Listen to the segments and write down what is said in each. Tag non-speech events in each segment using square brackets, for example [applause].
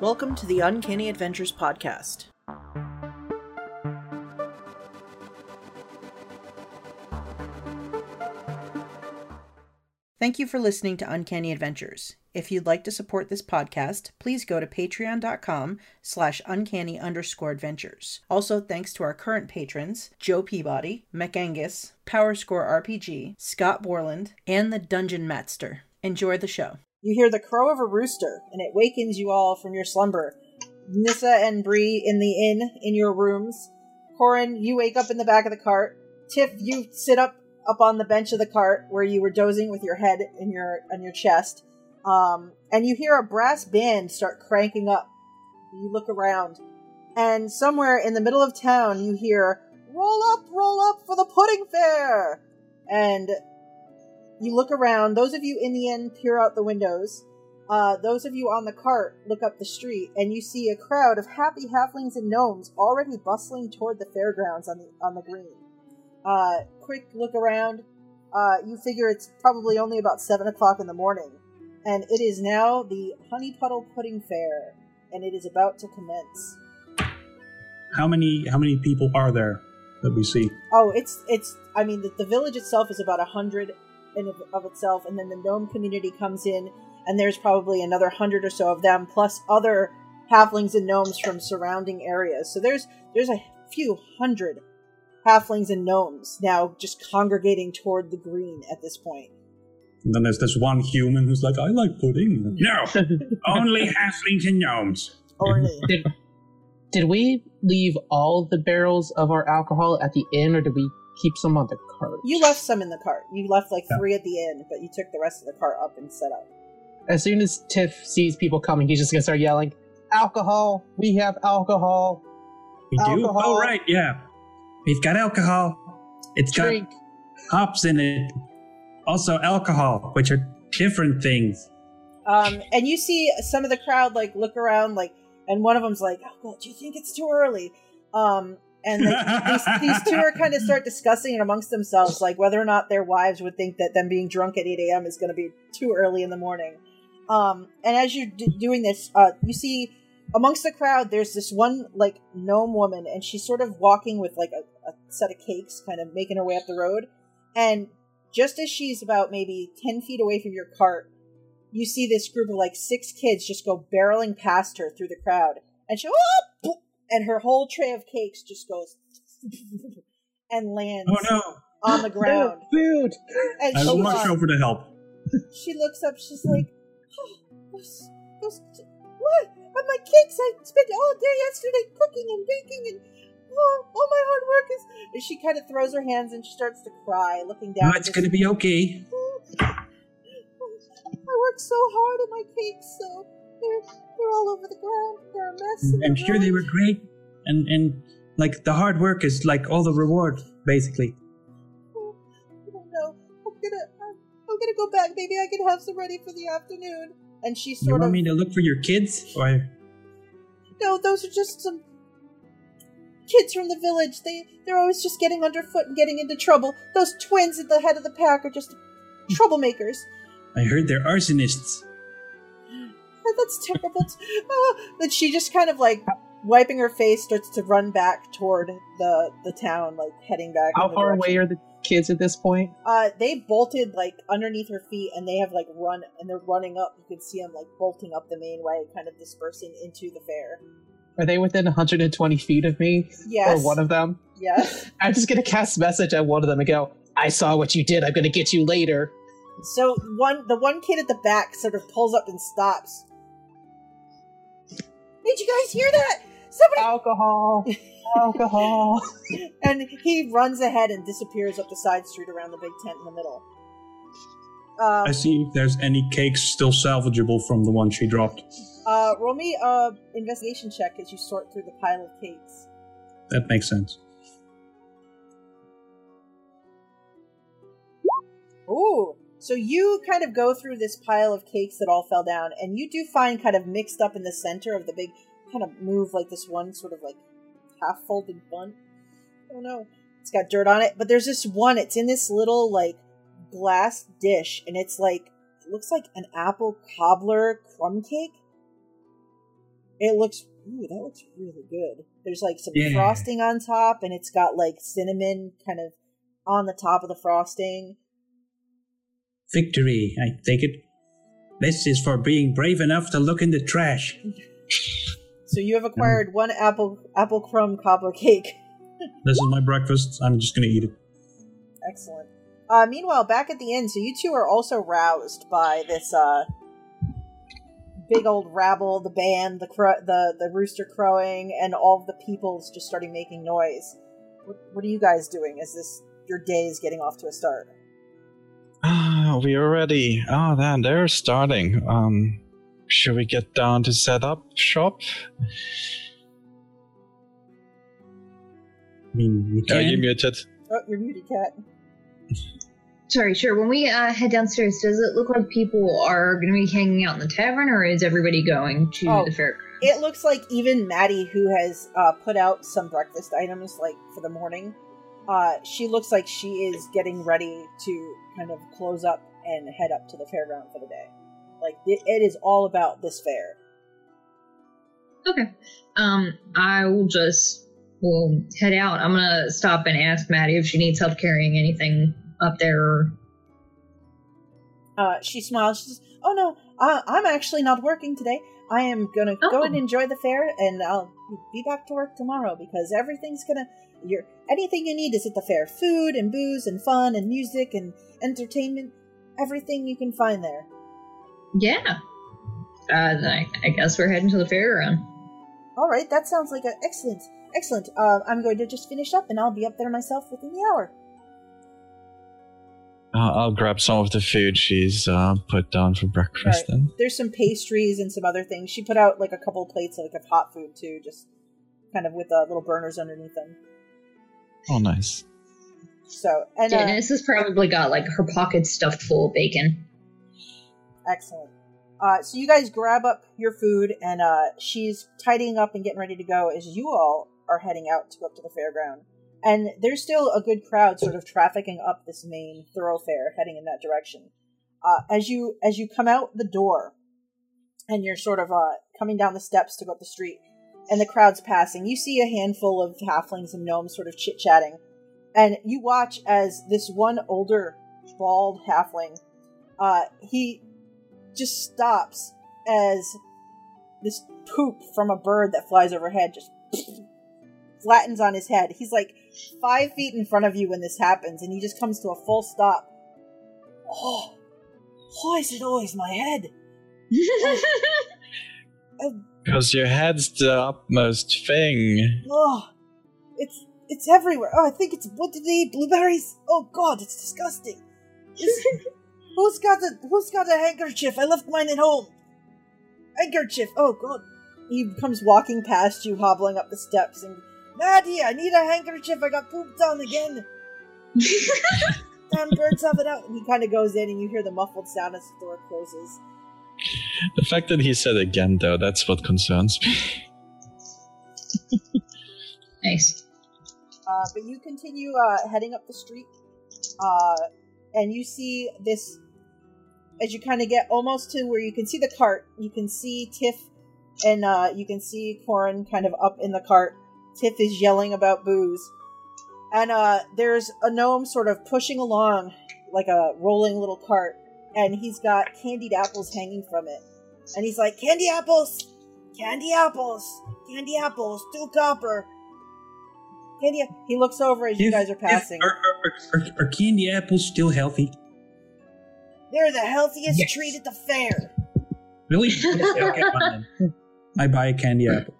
Welcome to the Uncanny Adventures Podcast. Thank you for listening to Uncanny Adventures. If you'd like to support this podcast, please go to patreon.com slash uncanny underscore adventures. Also, thanks to our current patrons, Joe Peabody, McAngus, Powerscore RPG, Scott Borland, and the Dungeon Matster. Enjoy the show. You hear the crow of a rooster, and it wakens you all from your slumber. Nissa and Bree in the inn in your rooms. Corin, you wake up in the back of the cart. Tiff, you sit up up on the bench of the cart where you were dozing with your head in your on your chest. Um, and you hear a brass band start cranking up. You look around, and somewhere in the middle of town, you hear "Roll up, roll up for the pudding fair," and you look around. Those of you in the inn peer out the windows. Uh, those of you on the cart look up the street, and you see a crowd of happy halflings and gnomes already bustling toward the fairgrounds on the on the green. Uh, quick look around. Uh, you figure it's probably only about seven o'clock in the morning, and it is now the Honey Puddle Pudding Fair, and it is about to commence. How many how many people are there that we see? Oh, it's it's. I mean, the, the village itself is about a hundred in of, of itself, and then the gnome community comes in, and there's probably another hundred or so of them, plus other halflings and gnomes from surrounding areas. So there's there's a few hundred halflings and gnomes now just congregating toward the green at this point. And then there's this one human who's like, I like pudding. No, [laughs] only halflings and gnomes. Only. Did, did we leave all the barrels of our alcohol at the inn, or did we keep some on the cart? You left some in the cart. You left like Yeah. three at the end, but you took the rest of the cart up and set up. As soon as Tiff sees people coming, he's just gonna start yelling, "Alcohol! We have alcohol! We do? Oh, right, yeah. We've got alcohol. It's got hops in it. Also, alcohol, which are different things. Um, and you see some of the crowd like look around, like, and one of them's like, "Oh, well, do you think it's too early?" Um, and like, these, these two are kind of start discussing it amongst themselves, like whether or not their wives would think that them being drunk at 8 a.m. is going to be too early in the morning. Um, and as you're d- doing this, uh, you see amongst the crowd, there's this one like gnome woman, and she's sort of walking with like a, a set of cakes, kind of making her way up the road. And just as she's about maybe 10 feet away from your cart, you see this group of like six kids just go barreling past her through the crowd. And she, oh, and her whole tray of cakes just goes [laughs] and lands Oh no! on the ground. [gasps] Food! And I she, rush over to help. she looks up, she's like, oh, those, those, what? And my cakes, I spent all day yesterday cooking and baking and oh, all my hard work is. And she kind of throws her hands and she starts to cry, looking down. No, it's gonna be okay. [laughs] I worked so hard on my cakes, so they're, they're all over the ground. They're a mess. I'm they're sure they were great. And, and like, the hard work is like all the reward, basically. Oh, I don't know. I'm gonna, I'm, I'm gonna go back. Maybe I can have some ready for the afternoon. And she sort of You want of me to look for your kids? Or No, those are just some kids from the village. They they're always just getting underfoot and getting into trouble. Those twins at the head of the pack are just troublemakers. I heard they're arsonists. That's terrible. oh. Then she just kind of like wiping her face starts to run back toward the the town, like heading back. How far direction. away are the kids at this point? Uh, they bolted like underneath her feet, and they have like run, and they're running up. You can see them like bolting up the main way, kind of dispersing into the fair. Are they within 120 feet of me? Yes. Or one of them? Yes. [laughs] I'm just gonna cast message at one of them and go, I saw what you did, I'm gonna get you later. So one, the one kid at the back sort of pulls up and stops. Did you guys hear that? Somebody! Alcohol! [laughs] Alcohol! And he runs ahead and disappears up the side street around the big tent in the middle. Um, I see if there's any cakes still salvageable from the one she dropped. uh, roll me a investigation check as you sort through the pile of cakes. That makes sense. Ooh. So you kind of go through this pile of cakes that all fell down, and you do find kind of mixed up in the center of the big kind of move like this one sort of like half folded bun. Oh no. It's got dirt on it, but there's this one, it's in this little like glass dish, and it's like it looks like an apple cobbler crumb cake. It looks ooh, that looks really good. There's like some Yeah. frosting on top, and it's got like cinnamon kind of on the top of the frosting. Victory, I take it. This is for being brave enough to look in the trash. So you have acquired one apple apple crumb cobbler cake. [laughs] This is my breakfast. I'm just gonna eat it. Excellent. Uh, meanwhile, back at the inn, so you two are also roused by this uh, big old rabble, the band, the cro- the the rooster crowing, and all the people's just starting making noise. What, what are you guys doing? Is this your day is getting off to a start? Ah, we already. Oh, then they're starting. Um, should we get down to set up shop? I mean, we Are you can. muted? Oh, you're muted, cat. Sorry, sure. When we uh, head downstairs, does it look like people are going to be hanging out in the tavern, or is everybody going to Oh. the fair? It looks like even Maddie, who has uh, put out some breakfast items like for the morning, uh, she looks like she is getting ready to kind of close up and head up to the fairground for the day. Like it, it is all about this fair. Okay. Um, I will just will head out. I'm gonna stop and ask Maddie if she needs help carrying anything up there. Uh, she smiles. She says, "Oh no, uh, I'm actually not working today. I am gonna go Oh. and enjoy the fair, and I'll be back to work tomorrow because everything's gonna. You're anything you need is at the fair: food and booze and fun and music and entertainment. Everything you can find there. Yeah. Uh, I, I guess we're heading to the fairground. All right, that sounds like an excellent, excellent. Uh, I'm going to just finish up, and I'll be up there myself within the hour. Uh, I'll grab some of the food she's uh, put down for breakfast Right. then. There's some pastries and some other things. She put out like a couple plates like of hot food too, just kind of with uh, little burners underneath them. Oh, nice. So and uh, Dennis has probably got like her pockets stuffed full of bacon. Excellent. Uh, so you guys grab up your food, and uh, she's tidying up and getting ready to go as you all are heading out to go up to the fairground. And there's still a good crowd sort of trafficking up this main thoroughfare, heading in that direction. Uh, as you as you come out the door, and you're sort of uh, coming down the steps to go up the street, and the crowd's passing, you see a handful of halflings and gnomes sort of chit chatting, and you watch as this one older bald halfling, uh, he just stops as this poop from a bird that flies overhead just [sniffs] flattens on his head. He's like five feet in front of you when this happens, and he just comes to a full stop. Oh, why is it always my head? [laughs] Because your head's the upmost thing. Oh, it's it's everywhere. Oh, I think it's what did they eat? Blueberries? Oh God, it's disgusting. Is- [laughs] who's got a Who's got a handkerchief? I left mine at home. Handkerchief. Oh God. He comes walking past you, hobbling up the steps, and Maddie, I need a handkerchief. I got pooped on again. Damn birds have it out. And he kind of goes in, and you hear the muffled sound as the door closes. The fact that he said again, though, that's what concerns me. [laughs] nice. Uh, but you continue uh, heading up the street, uh, and you see this as you kind of get almost to where you can see the cart. You can see Tiff, and uh, you can see Corin kind of up in the cart. Tiff is yelling about booze, and uh, there's a gnome sort of pushing along like a rolling little cart, and he's got candied apples hanging from it, and he's like, "Candy apples, candy apples, candy apples, two copper." Candy. He looks over as you guys are if- passing. Are, are, are, are candy apples still healthy? They're the healthiest Yes. treat at the fair. Really? [laughs] okay, okay, fine. I buy a candy apple.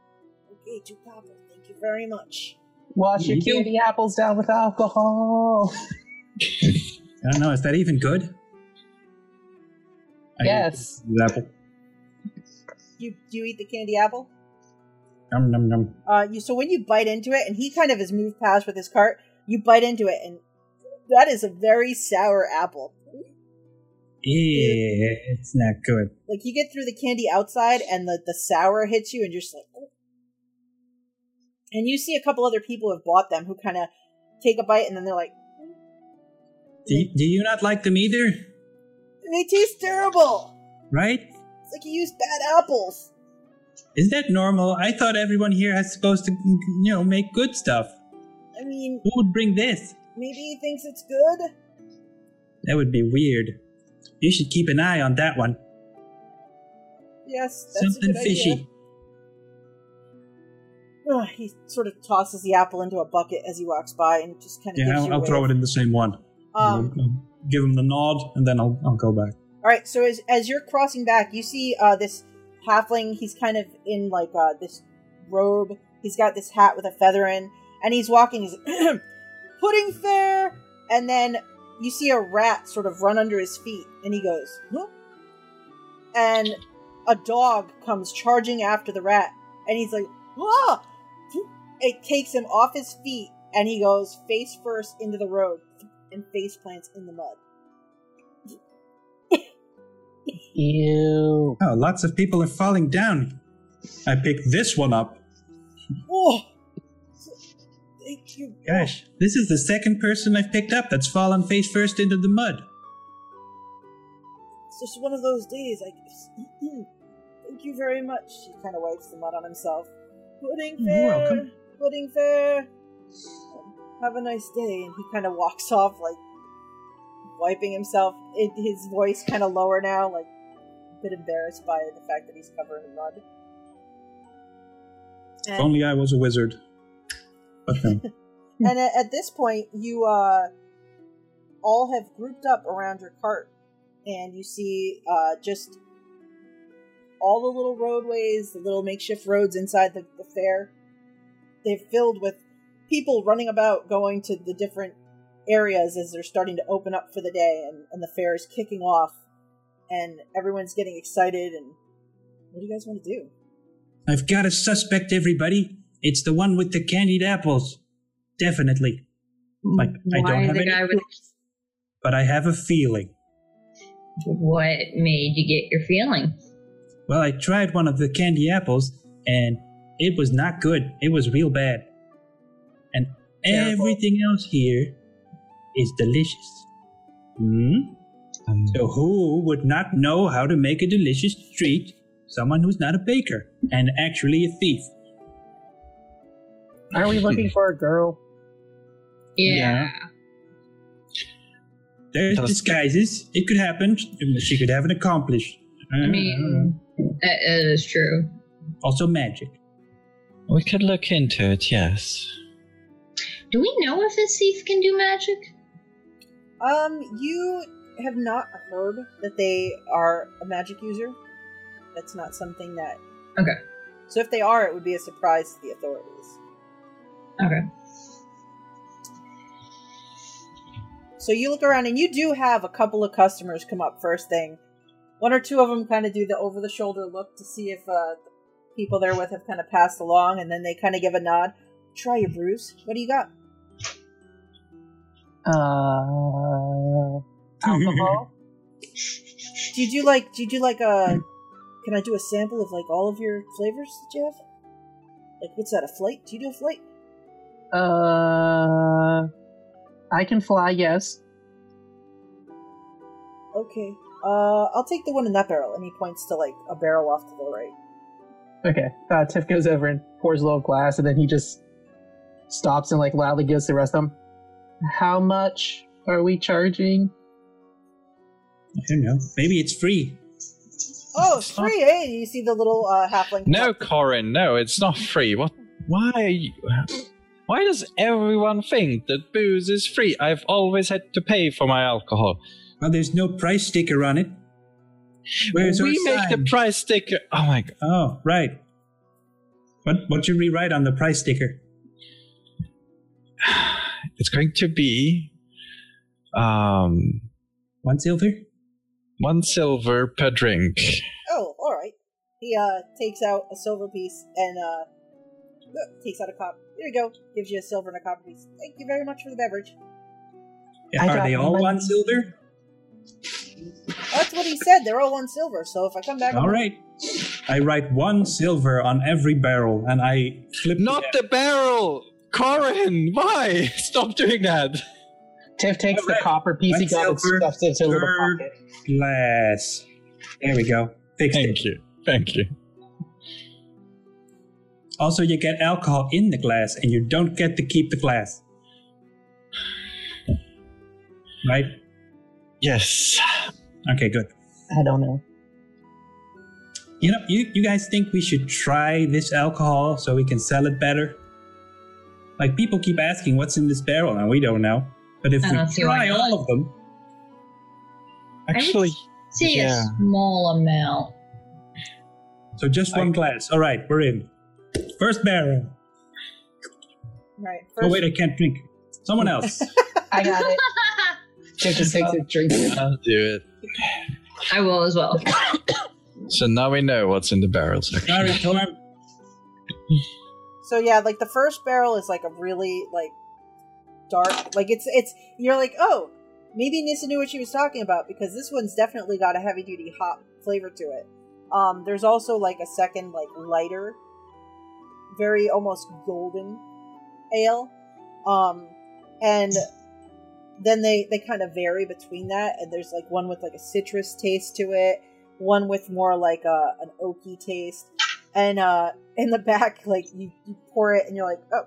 Okay, two copper. Thank you very much. Wash your You do. candy apples down with alcohol. [laughs] I don't know. Is that even good? I Yes. eat the apple. You do you eat the candy apple? Num num num. Uh, you so when you bite into it, and he kind of has moved past with his cart. You bite into it, and that is a very sour apple. Yeah, it's not good. Like you get through the candy outside, and the the sour hits you, and you're just like. "Oh." And you see a couple other people who have bought them who kind of take a bite, and then they're like, Do you, do you not like them either? "They taste terrible. Right? It's like you used bad apples." Isn't that normal? I thought everyone here is supposed to, you know, make good stuff. I mean, Who would bring this? maybe he thinks it's good. That would be weird. You should keep an eye on that one. Yes, that's Something a good fishy. Ugh, he sort of tosses the apple into a bucket as he walks by and just kind of Yeah, I'll, I'll throw it in the same one. Um, give him the nod, and then I'll, I'll go back. All right, so as as you're crossing back, you see uh, this halfling. He's kind of in like uh, this robe. He's got this hat with a feather in, and he's walking. He's [clears throat] pudding fair, and then you see a rat sort of run under his feet, and he goes, huh? and a dog comes charging after the rat, and he's like, ah! It takes him off his feet, and he goes face first into the road and face plants in the mud. Ew. Oh, lots of people are falling down. I picked this one up. Oh, thank you. Gosh, this is the second person I've picked up that's fallen face first into the mud. It's just one of those days, I guess. [clears throat] thank you very much. He kind of wipes the mud on himself. Pudding You're fair. welcome. Pudding fair. Have a nice day. And he kind of walks [laughs] off, like wiping himself. It, his voice kind of lower now, like a bit embarrassed by the fact that he's covered in mud. If only I was a wizard. No. [laughs] and at, at this point you uh all have grouped up around your cart and you see uh just all the little roadways the little makeshift roads inside the, the fair they're filled with people running about going to the different areas as they're starting to open up for the day and, and the fair is kicking off and everyone's getting excited and what do you guys want to do I've got a suspect, everybody. It's the one with the candied apples. Definitely. Mm, like, I Why don't have the any guy with but I have a feeling. what made you get your feeling? Well, I tried one of the candy apples, and it was not good. It was real bad. And Careful. everything else here is delicious. Hmm? Um, So who would not know how to make a delicious treat? Someone who's not a baker and actually a thief. Are we looking [laughs] for a girl? Yeah. There's Tell disguises. It could happen. She could have an accomplice. I mean, that that is true. also magic. we could look into it, yes. Do we know if this thief can do magic? Um, you have not heard that they are a magic user. That's not something that. Okay. So if they are, it would be a surprise to the authorities. Okay. So you look around and you do have a couple of customers come up first thing. One or two of them kind of do the over the shoulder look to see if uh, the people they're with have kind of passed along, and then they kind of give a nod. Try your brews. What do you got? Uh, alcohol. [laughs] Do you do like? Do you do like a? Can I do a sample of like all of your flavors that you have? Like what's that? A flight? Do you do a flight? uh, I can fly. Yes. Okay. Uh, I'll take the one in that barrel. And he points to like a barrel off to the right. Okay. Uh, Tiff goes over and pours a little glass, and then he just stops and like loudly gives the rest of them. How much are we charging? I don't know. Maybe it's free. Oh, it's free, eh? You see the little uh, halfling. No. Corin, no, it's not free. What? Why are you. Why does everyone think that booze is free? I've always had to pay for my alcohol. Well, there's no price sticker on it. Where's we our make the price sticker. Oh my god. Oh, right. What what should we write on the price sticker? [sighs] [sighs] [sighs] It's going to be um One silver? one silver per drink. Oh, all right. He uh takes out a silver piece and uh takes out a cop. Here you go. Gives you a silver and a copper piece. Thank you very much for the beverage. Yeah, are they all money. one silver? That's what he said. They're all one silver. So if I come back, All right. I write one silver on every barrel, and I flip. Not the barrel! Corin! Why? [laughs] Stop doing that! Tiff takes the copper piece he got and stuffs it into a little pocket. glass. There we go. Fixed Thank it. you. Thank you. Also, you get alcohol in the glass, and you don't get to keep the glass. Right? Yes. Okay, good. I don't know. You know, you, you guys think we should try this alcohol so we can sell it better? Like, people keep asking what's in this barrel, and we don't know. But if we don't see why try all of them, Actually, See Yeah. a small amount. so just one glass. All right, we're in. First barrel. Right. Oh, wait, I can't drink. Someone else. [laughs] I got it. [laughs] Jake just takes a drink. I'll do it. I will as well. [coughs] So now we know what's in the barrel section. Sorry, [laughs] Torm. So yeah, like the first barrel is like a really like dark, like it's it's you're like oh maybe Nissa knew what she was talking about because this one's definitely got a heavy duty hop flavor to it. Um, there's also like a second like lighter, very almost golden ale, um, and then they they kind of vary between that. And there's like one with like a citrus taste to it, one with more like a an oaky taste, and uh in the back, like you, you pour it and you're like, oh,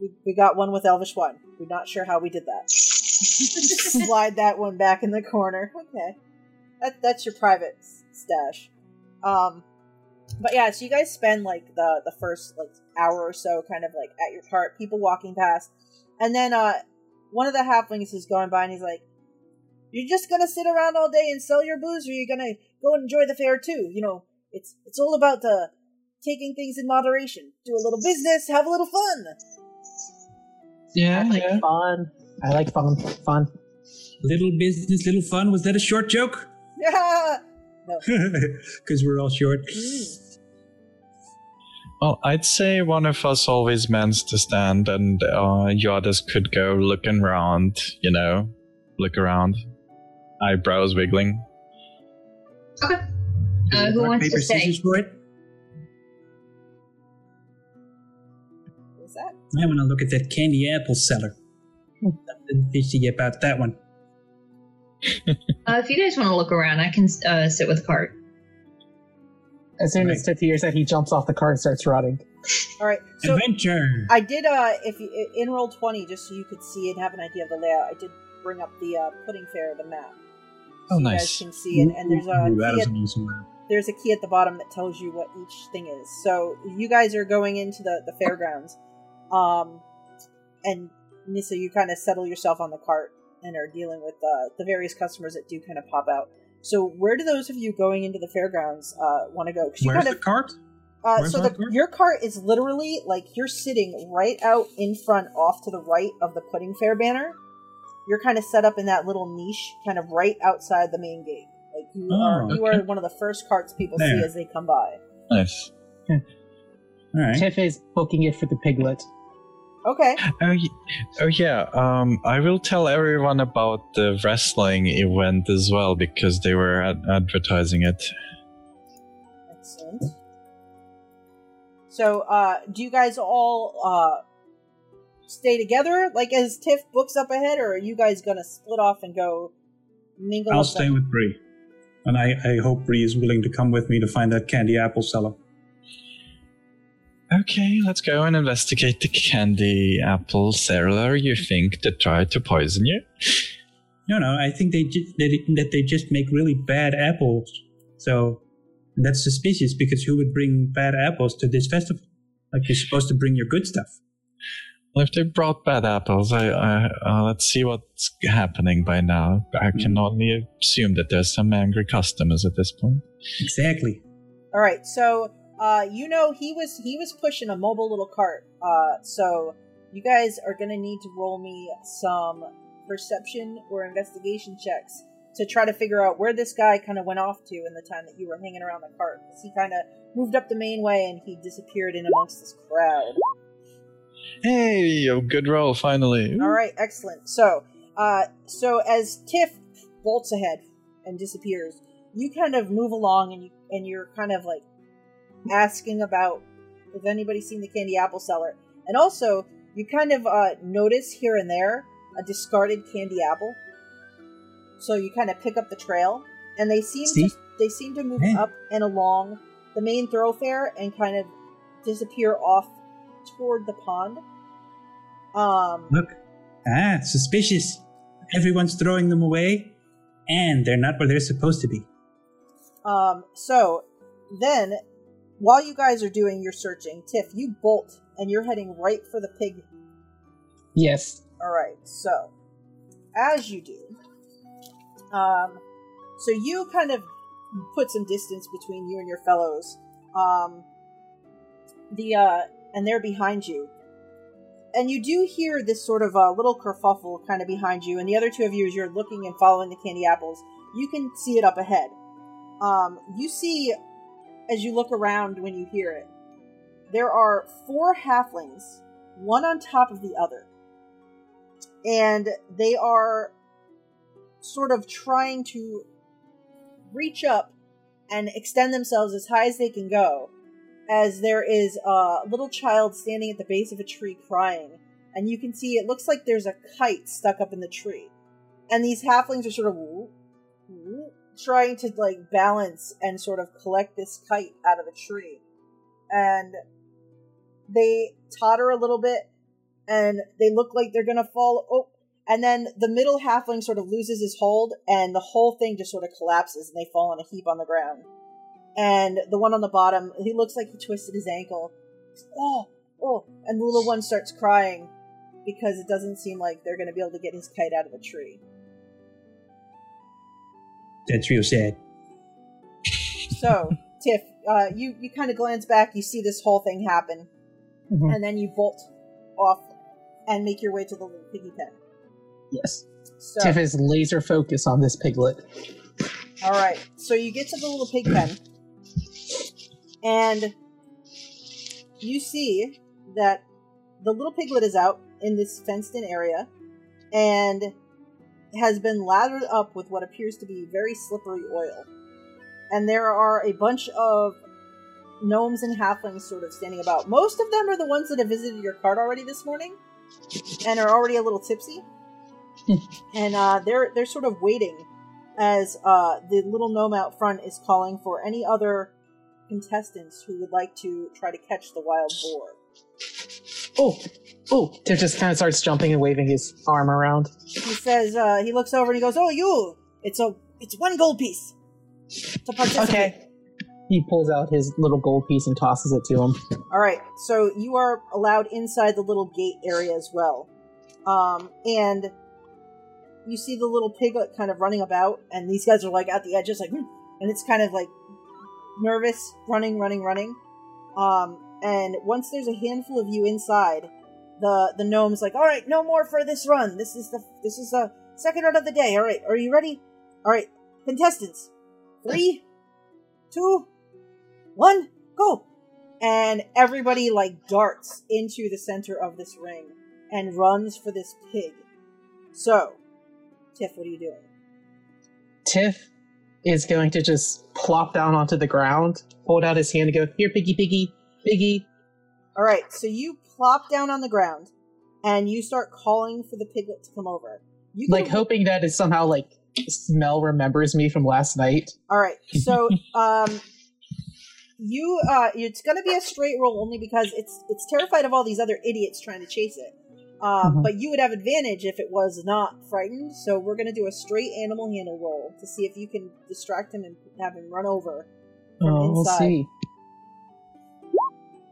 we, we got one with Elvish wine. We're not sure how we did that. [laughs] Slide that one back in the corner. Okay, that that's your private stash. Um, but yeah, so you guys spend like the the first like hour or so, kind of like at your cart, people walking past, and then uh, one of the halflings is going by and he's like, "You're just gonna sit around all day and sell your booze, or you're gonna go and enjoy the fair too? You know, it's it's all about uh, taking things in moderation. Do a little business, have a little fun." Yeah, I like yeah. fun. I like fun. Fun. Little business, little fun. Was that a short joke? [laughs] Yeah. no. [laughs] Because we're all short. Well, I'd say one of us always mans to stand, and uh, you others could go looking around. You know, look around, eyebrows wiggling. Okay. Uh, who wants paper, to stay? scissors for it? What's that? I want to look at that candy apple seller. Nothing fishy about that one. Uh, if you guys want to look around, I can uh, sit with the Cart. As soon as Tiff hears that, he jumps off the cart and starts running. All right. So Adventure. I did uh if you in Roll20 just so you could see and have an idea of the layout. I did bring up the uh pudding fair the map. Oh, you nice. guys can see it and there's a Ooh, that key an awesome map. There's a key at the bottom that tells you what each thing is. So you guys are going into the the fairgrounds. Um and Nissa you kind of settle yourself on the cart and are dealing with uh, the various customers that do kind of pop out. So where do those of you going into the fairgrounds uh, want to go? 'Cause you Where's kind the cart? Uh, so the, cart? your cart is literally like you're sitting right out in front, off to the right of the pudding fair banner. You're kind of set up in that little niche, kind of right outside the main gate. Like you Oh, are, you okay. are one of the first carts people see as they come by. Nice. All right. Tiff is booking it for the piglet. Okay, Oh, oh yeah. Um, I will tell everyone about the wrestling event as well because they were ad- advertising it. excellent. So, uh, do you guys all uh, stay together, like as Tiff books up ahead, or are you guys gonna split off and go mingle? I'll stay them? with Bree. And I, I hope Bree is willing to come with me to find that candy apple seller. Okay, let's go and investigate the candy apple seller you think that tried to poison you. No, no, I think they ju- it- that they just make really bad apples. So that's suspicious because who would bring bad apples to this festival? Like you're supposed to bring your good stuff. Well, if they brought bad apples, I, I uh, let's see what's happening by now. I can only assume that there's some angry customers at this point. Exactly. All right, so uh, you know he was he was pushing a mobile little cart. Uh, so you guys are gonna need to roll me some perception or investigation checks to try to figure out where this guy kind of went off to in the time that you were hanging around the cart. 'Cause he kind of moved up the main way and he disappeared in amongst this crowd. Hey, a good roll finally. All right, excellent. So, uh, so as Tiff bolts ahead and disappears, you kind of move along and you and you're kind of like asking about if anybody's seen the candy apple seller, and also you kind of uh, notice here and there a discarded candy apple. So you kind of pick up the trail, and they seem See? to they seem to move Hey. up and along the main thoroughfare and kind of disappear off toward the pond. Um, Look. Ah, suspicious. Everyone's throwing them away, and they're not where they're supposed to be. Um, so then, while you guys are doing your searching, Tiff, you bolt and you're heading right for the pig. Yes. All right. So, as you do, um, so you kind of put some distance between you and your fellows. Um, the uh, and they're behind you, and you do hear this sort of a uh, little kerfuffle kind of behind you. And the other two of you, as you're looking and following the candy apples, you can see it up ahead. Um, you see, as you look around when you hear it, there are four halflings, one on top of the other. And they are sort of trying to reach up and extend themselves as high as they can go, as there is a little child standing at the base of a tree crying. And you can see it looks like there's a kite stuck up in the tree. And these halflings are sort of whoop, whoop, trying to like balance and sort of collect this kite out of the tree. And they totter a little bit and they look like they're gonna fall. Oh, and then the middle halfling sort of loses his hold and the whole thing just sort of collapses and they fall in a heap on the ground. And the one on the bottom, he looks like he twisted his ankle. Oh, oh, and the little one starts crying because it doesn't seem like they're going to be able to get his kite out of the tree. That's real sad. So, Tiff, uh, you you kind of glance back, you see this whole thing happen, Mhm. and then you bolt off and make your way to the little piggy pen. Yes. So, Tiff is laser focused on this piglet. all right. So you get to the little pig pen, and you see that the little piglet is out in this fenced-in area, and has been lathered up with what appears to be very slippery oil. And there are a bunch of gnomes and halflings sort of standing about. Most of them are the ones that have visited your cart already this morning and are already a little tipsy. [laughs] and uh, they're they're sort of waiting as uh, the little gnome out front is calling for any other contestants who would like to try to catch the wild boar. Oh, oh! Tiff just kind of starts jumping and waving his arm around. He says uh, he looks over and he goes, "Oh, you! It's a it's one gold piece to participate." Okay. He pulls out his little gold piece and tosses it to him. All right, so you are allowed inside the little gate area as well, um, and you see the little piglet kind of running about, and these guys are like at the edges, like, "Hmm," and it's kind of like nervous, running, running, running. Um, and once there's a handful of you inside, the the gnome's like, "All right, no more for this run. This is the this is the second run of the day. All right, are you ready? All right, contestants, three, [laughs] two, one, go!" And everybody like darts into the center of this ring and runs for this pig. So, Tiff, what are you doing? Tiff is going to just plop down onto the ground, hold out his hand, and go, "Here, piggy, piggy, piggy." All right, so you plop down on the ground and you start calling for the piglet to come over. You can- Like hoping that it somehow like smell remembers me from last night. All right, [laughs] so um, you uh, it's gonna be a straight roll only because it's it's terrified of all these other idiots trying to chase it. Um, Mhm. But you would have advantage if it was not frightened. So we're gonna do a straight animal handle roll to see if you can distract him and have him run over from Oh, we'll see.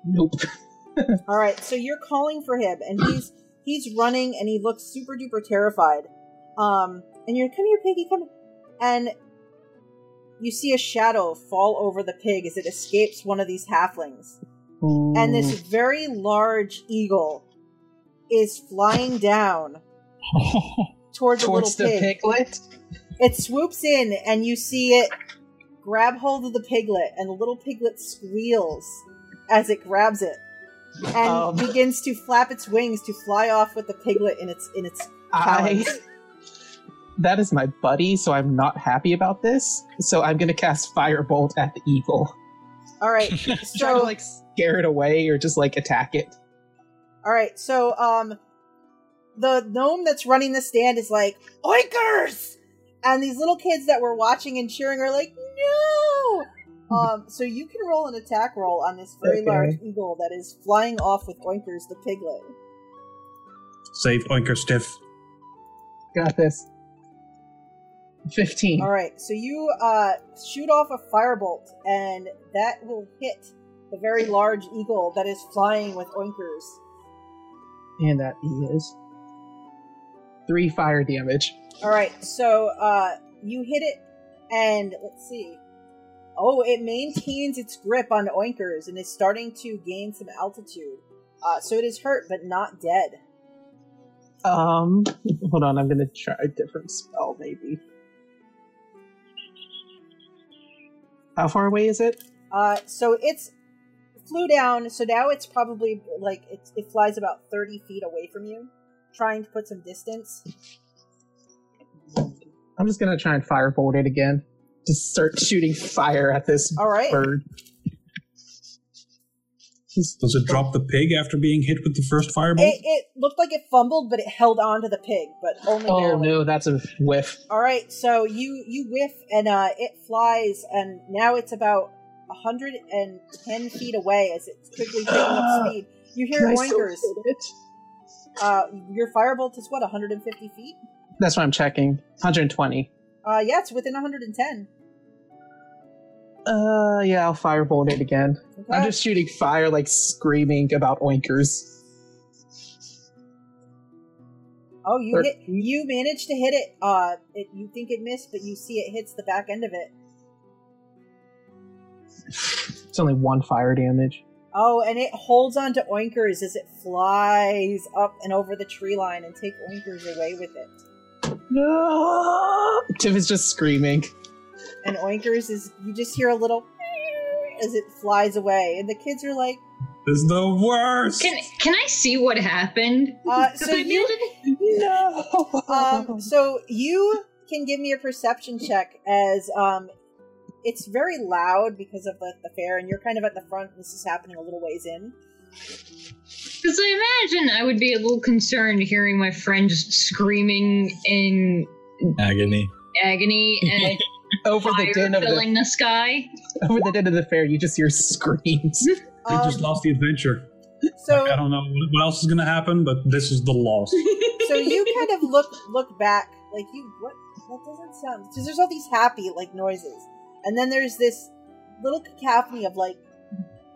Nope. [laughs] All right, so you're calling for him, and he's he's running, and he looks super duper terrified. Um, and you're come here, piggy, come. And you see a shadow fall over the pig as it escapes one of these halflings, and this very large eagle is flying down towards, [laughs] towards the the little pig. piglet. It swoops in, and you see it grab hold of the piglet, and the little piglet squeals as it grabs it, and Um. begins to flap its wings to fly off with the piglet in its in its I, [laughs] that is my buddy, so I'm not happy about this. So I'm gonna cast Firebolt at the eagle. All right, [laughs] Try to like scare it away or just like attack it. All right, so um, the gnome that's running the stand is like oinkers, and these little kids that were watching and cheering are like no, [laughs] Um, so you can roll an attack roll on this very Okay. large eagle that is flying off with Oinkers the piglet. Save Oinkers Tiff. Got this. 15. All right, so you uh, shoot off a firebolt, and that will hit the very large eagle that is flying with Oinkers. And that is three fire damage. All right, so uh, you hit it, and let's see. Oh, it maintains its grip on Oinkers and is starting to gain some altitude. Uh, so it is hurt, but not dead. Um, [laughs] hold on, I'm gonna try a different spell, maybe. How far away is it? Uh, so it's flew down. So now it's probably like it, it flies about thirty feet away from you, trying to put some distance. I'm just gonna try and firebolt it again. Just start shooting fire at this All right. bird. Just- Does it drop the pig after being hit with the first fireball? It, it looked like it fumbled, but it held on to the pig, but only Oh barely. no, that's a whiff. All right, so you you whiff and uh, it flies, and now it's about hundred and ten feet away as it's quickly picking up [gasps] speed. You hear Can oinkers. hit it? Uh, your firebolt is what 150 feet? That's what I'm checking. 120. Uh, yeah, it's within 110. Uh, yeah, I'll firebolt it again. Okay. I'm just shooting fire, like screaming about oinkers. oh, you Thir- hit. You managed to hit it. Uh, it, you think it missed, but you see it hits the back end of it. It's only one fire damage. Oh, and it holds on to oinkers as it flies up and over the tree line and take oinkers away with it. No! Tiff is just screaming. and Oinkers is you just hear a little as it flies away, and the kids are like, This is the worst. Can can I see what happened? uh, [laughs] so you, No! [laughs] um, so you can give me a perception check as um, it's very loud because of the, the fair, and you're kind of at the front. This is happening a little ways in. Because I imagine I would be a little concerned hearing my friend just screaming in Agony. agony and [laughs] over the din of filling the the sky. over the din of the fair, you just hear screams. [laughs] They just Um, lost the adventure. So I don't know what what else is going to happen, but this is the loss. [laughs] so you kind of look look back like you what that doesn't sound because there's all these happy like noises and then there's this little cacophony of like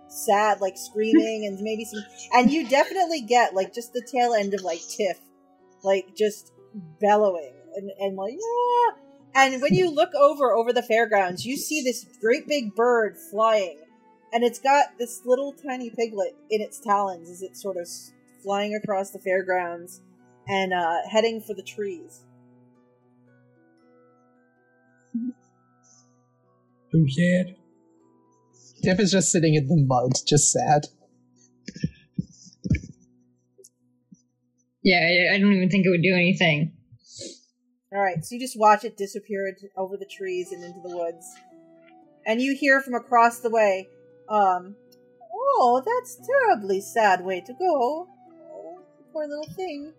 sad like screaming and maybe some and you definitely get like just the tail end of like tiff like just bellowing and, and like yeah and when you look over over the fairgrounds you see this great big bird flying and it's got this little tiny piglet in its talons as it's sort of flying across the fairgrounds and uh, heading for the trees. Too sad. Tiff is just sitting in the mud, just sad. Yeah, I, I don't even think it would do anything. All right, so you just watch it disappear into- over the trees and into the woods, and you hear from across the way, um, "Oh, that's terribly sad way to go. Oh, poor little thing.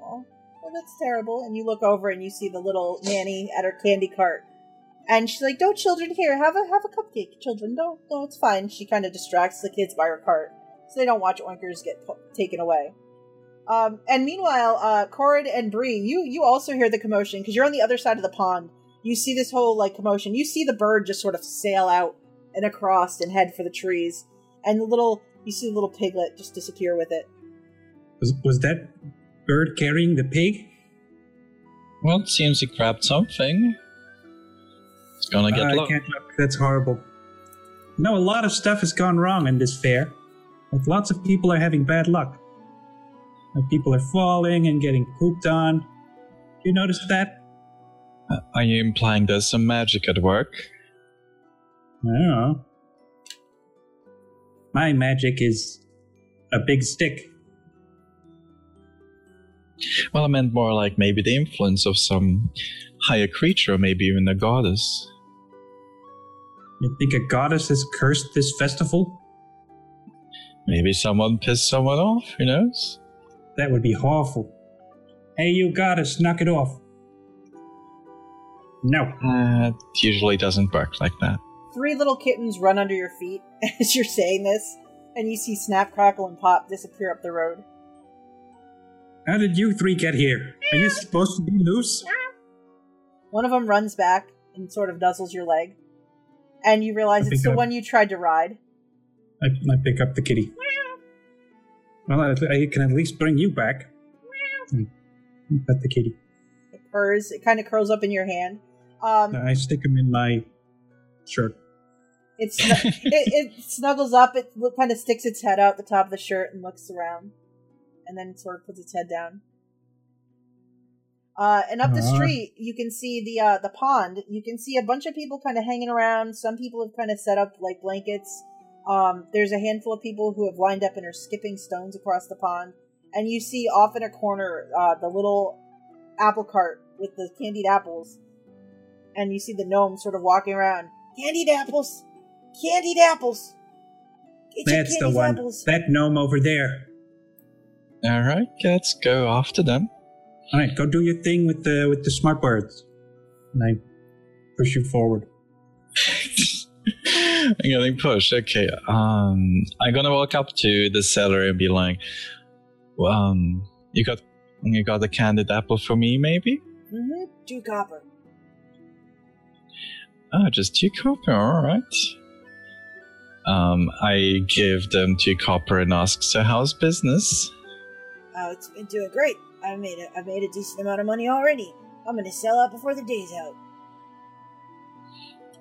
Oh, oh, that's terrible." And you look over and you see the little nanny at her candy cart, and she's like, "Don't children here have a have a cupcake, children. Don't, no, it's fine." She kind of distracts the kids by her cart, so they don't watch oinkers get pu- taken away. Um, and meanwhile, uh, Corin and Bree, you you also hear the commotion because you're on the other side of the pond. You see this whole like commotion. You see the bird just sort of sail out and across and head for the trees, and the little you see the little piglet just disappear with it. Was, was that bird carrying the pig? Well, it seems he grabbed something. It's gonna get I can't look. That's horrible. No, a lot of stuff has gone wrong in this fair. Like lots of people are having bad luck. Like people are falling and getting pooped on. Do you noticed that? Uh, Are you implying there's some magic at work? I don't know. My magic is a big stick. Well, I meant more like maybe the influence of some higher creature, or maybe even a goddess. You think a goddess has cursed this festival? Maybe someone pissed someone off, who knows? That would be awful. Hey, you goddess, knock it off. No. Uh, it usually doesn't work like that. Three little kittens run under your feet [laughs] as you're saying this, and you see Snap, Crackle, and Pop disappear up the road. How did you three get here? Are you supposed to be loose? One of them runs back and sort of nuzzles your leg, and you realize I it's the I- one you tried to ride. I, I pick up the kitty. Well, I, I can at least bring you back. And pet the kitty. It purrs. It kind of curls up in your hand. Um, I stick him in my shirt. It's [laughs] it, it snuggles up. It kind of sticks its head out the top of the shirt and looks around, and then sort of puts its head down. Uh, and up the street, you can see the uh, the pond. You can see a bunch of people kind of hanging around. Some people have kind of set up like blankets. Um, there's a handful of people who have lined up and are skipping stones across the pond. And you see off in a corner uh, the little apple cart with the candied apples. And you see the gnome sort of walking around. Candied apples, candied apples. Get your That's the one. apples. That gnome over there. All right, let's go after them. All right, go do your thing with the with the smart birds. And I push you forward. I'm getting pushed. Okay. Um, I'm gonna walk up to the seller and be like, um, you got you got a candied apple for me, maybe? Mm-hmm. Two copper. Oh, just two copper. All right. Um, I give them two copper and ask, so how's business? Oh, it's been doing great. I made a, I made a decent amount of money already. I'm gonna sell out before the day's out.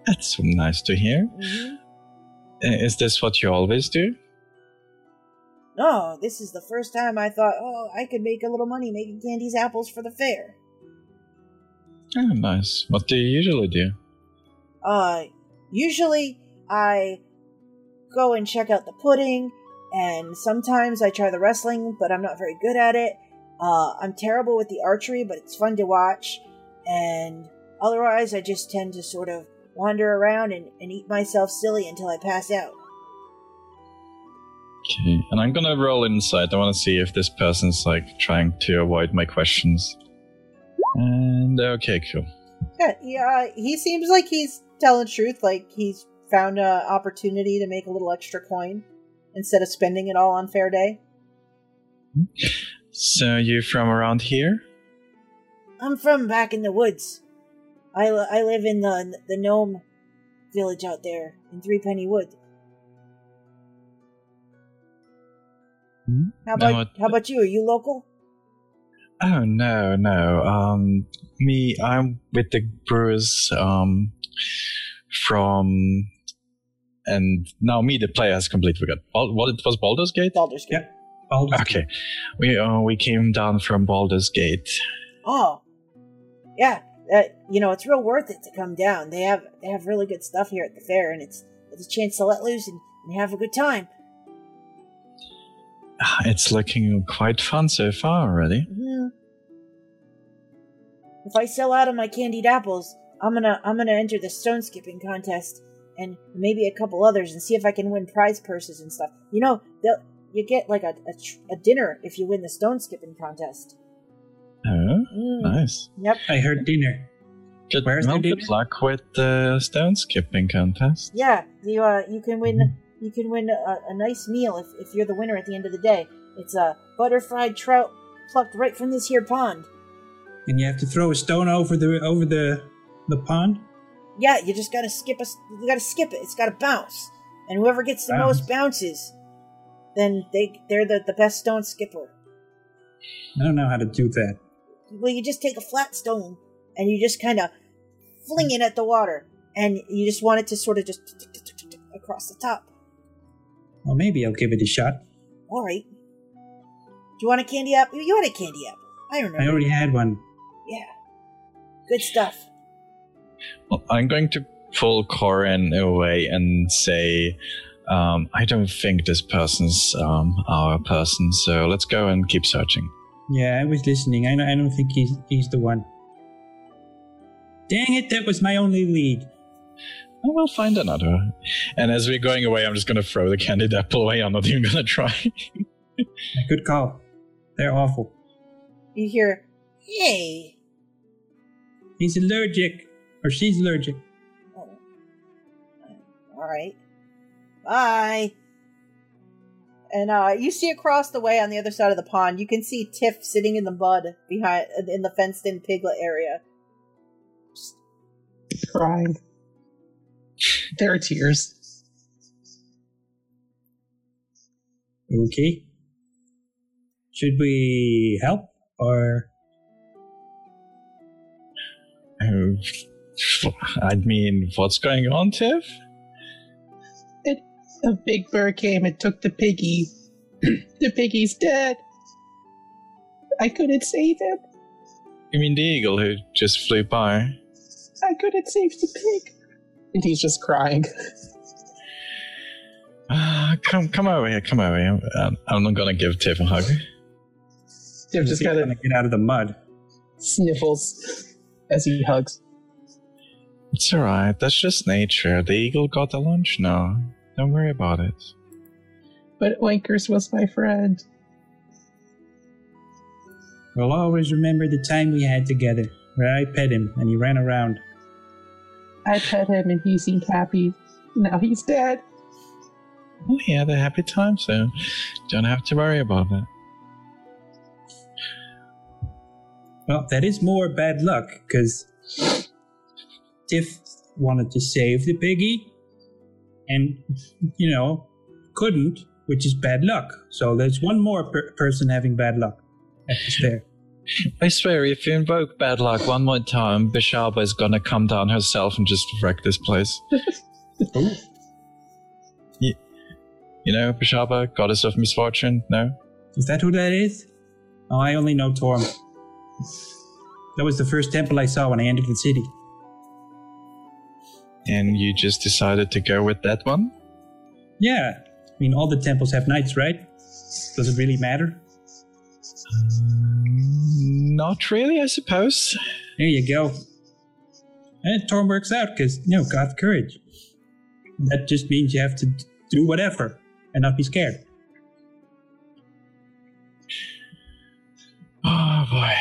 That's nice to hear. Mm-hmm. Uh, Is this what you always do? No, this is the first time I thought, oh, I could make a little money making candies apples for the fair. Oh, nice. What do you usually do? Uh, usually I go and check out the pudding, and sometimes I try the wrestling, but I'm not very good at it. Uh, I'm terrible with the archery, but it's fun to watch. And otherwise, I just tend to sort of wander around and, and eat myself silly until I pass out. Okay, and I'm gonna roll inside. I want to see if this person's like trying to avoid my questions. And okay, cool. Yeah, yeah, he seems like he's telling the truth. Like he's found an opportunity to make a little extra coin instead of spending it all on fair day. So you from around here? I'm from back in the woods. I, li- I live in the the gnome village out there in Three Penny Wood. Hmm? How about it- how about you? Are you local? Oh no, no. Um, me, I'm with the brewers. Um, from, and now me, the player, has completely forgot. Bal- what it was Baldur's Gate? Baldur's Gate. Yeah. Baldur's Okay, we uh, we came down from Baldur's Gate. Oh, yeah. That you know, it's real worth it to come down. They have they have really good stuff here at the fair, and it's it's a chance to let loose and, and have a good time. [sighs] It's looking quite fun so far already. hmm If I sell out of my candied apples, I'm gonna I'm gonna enter the stone skipping contest and maybe a couple others and see if I can win prize purses and stuff. You know, they'll you get like a, a, tr- a dinner if you win the stone skipping contest. Oh, Mm. nice. Yep. I heard dinner. Good, Where's well, the good luck with the stone skipping contest. Yeah, you uh you can win you can win a, a nice meal if, if you're the winner at the end of the day. It's a butter fried trout plucked right from this here pond. And you have to throw a stone over the over the the pond. Yeah, you just gotta skip a you gotta skip it. It's gotta bounce, and whoever gets the Bounce. most bounces, then they they're the, the best stone skipper. I don't know how to do that. Well, you just take a flat stone and you just kind of fling it at the water, and you just want it to sort of just across the top. Well, maybe I'll give it a shot. All right. Do you want a candy apple? You had a candy apple. I remember. I already had one. Yeah. Good stuff. Well, I'm going to pull Corin away and say, um, I don't think this person's um, our person, so let's go and keep searching. Yeah, I was listening. I don't, I don't think he's he's the one. Dang it! That was my only lead. Oh, we'll find another. And as we're going away, I'm just going to throw the candied apple away. I'm not even going to try. [laughs] Good call. They're awful. You hear, hey, He's allergic. or she's allergic. Oh. All right. Bye. And uh, you see across the way on the other side of the pond, you can see Tiff sitting in the mud behind in the fenced-in piglet area. Crying. There are tears. Okay. Should we help or I mean, what's going on, Tiff? A big bird came and took the piggy. [clears throat] the piggy's dead. I couldn't save him. You mean the eagle who just flew by? I couldn't save the pig. And he's just crying. [sighs] Ah, come, come over here, come over here. Um, I'm not gonna give Tiff a hug. Tiff just kind kind of of get out of the mud? sniffles as he hugs. It's alright, that's just nature. The eagle got the lunch now. Don't worry about it. But Oinkers was my friend. We'll always remember the time we had together, where I pet him and he ran around. I pet him and he seemed happy. Now he's dead. Oh, he had a happy time, so don't have to worry about that. Well, that is more bad luck, because Tiff wanted to save the piggy, and, you know, couldn't, which is bad luck. So there's one more per- person having bad luck. That's there. [laughs] I swear, if you invoke bad luck one more time, Beshaba is gonna come down herself and just wreck this place. [laughs] Ooh. you, you know, Beshaba, goddess of misfortune? No? Is that who that is? Oh, I only know Torm. That was the first temple I saw when I entered the city. And you just decided to go with that one? Yeah. I mean, all the temples have knights, right? Does it really matter? Mm, Not really, I suppose. There you go. And Torm works out because, you know, got courage. That just means you have to do whatever and not be scared. Oh boy.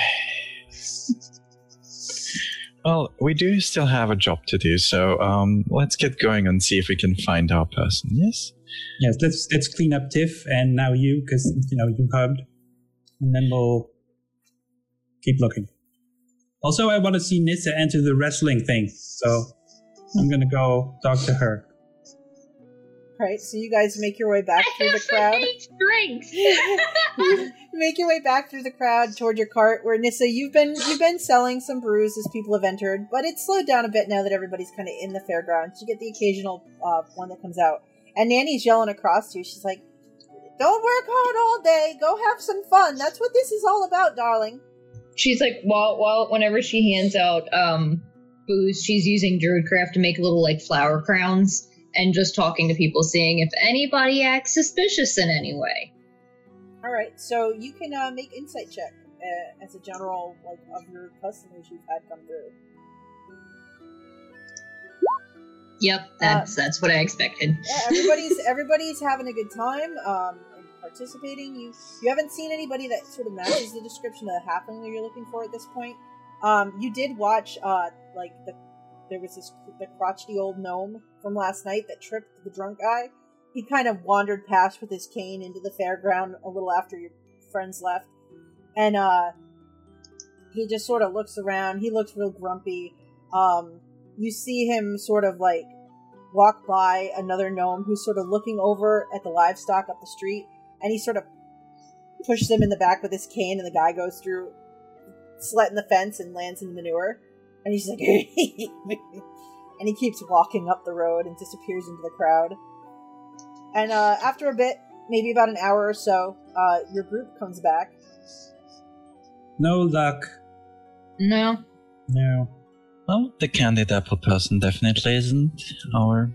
Well, we do still have a job to do, so um, let's get going and see if we can find our person. Yes. Yes, let's let's clean up Tiff and now you because you know you hugged, and then we'll keep looking. Also, I want to see Nissa enter the wrestling thing, so I'm gonna go talk to her. Right, so you guys make your way back through the crowd. Drinks. [laughs] You make your way back through the crowd toward your cart where Nissa you've been you've been selling some brews as people have entered but it's slowed down a bit now that everybody's kind of in the fairgrounds. You get the occasional uh, one that comes out. And Nanny's yelling across to you. She's like don't work hard all day. Go have some fun. That's what this is all about darling. She's like, while, while, whenever she hands out um booze, she's using Druidcraft to make little like flower crowns and just talking to people, seeing if anybody acts suspicious in any way. all right so you can uh, make insight check uh, as a general like of your customers you've had come through Yep, that's that's what I expected. yeah, everybody's [laughs] everybody's having a good time um, and participating. You you haven't seen anybody that sort of matches the description of the halfling that you're looking for at this point. Um, you did watch uh, like the there was this the crotchety old gnome from last night that tripped the drunk guy. He kind of wandered past with his cane into the fairground a little after your friends left, and uh, he just sort of looks around. He looks real grumpy. Um, you see him sort of like walk by another gnome who's sort of looking over at the livestock up the street, and he sort of pushes him in the back with his cane, and the guy goes through, sletting the fence and lands in the manure, and he's like, [laughs] and he keeps walking up the road and disappears into the crowd. And uh, after a bit, maybe about an hour or so, uh, your group comes back. No luck. No, No. Well, the candied apple person definitely isn't our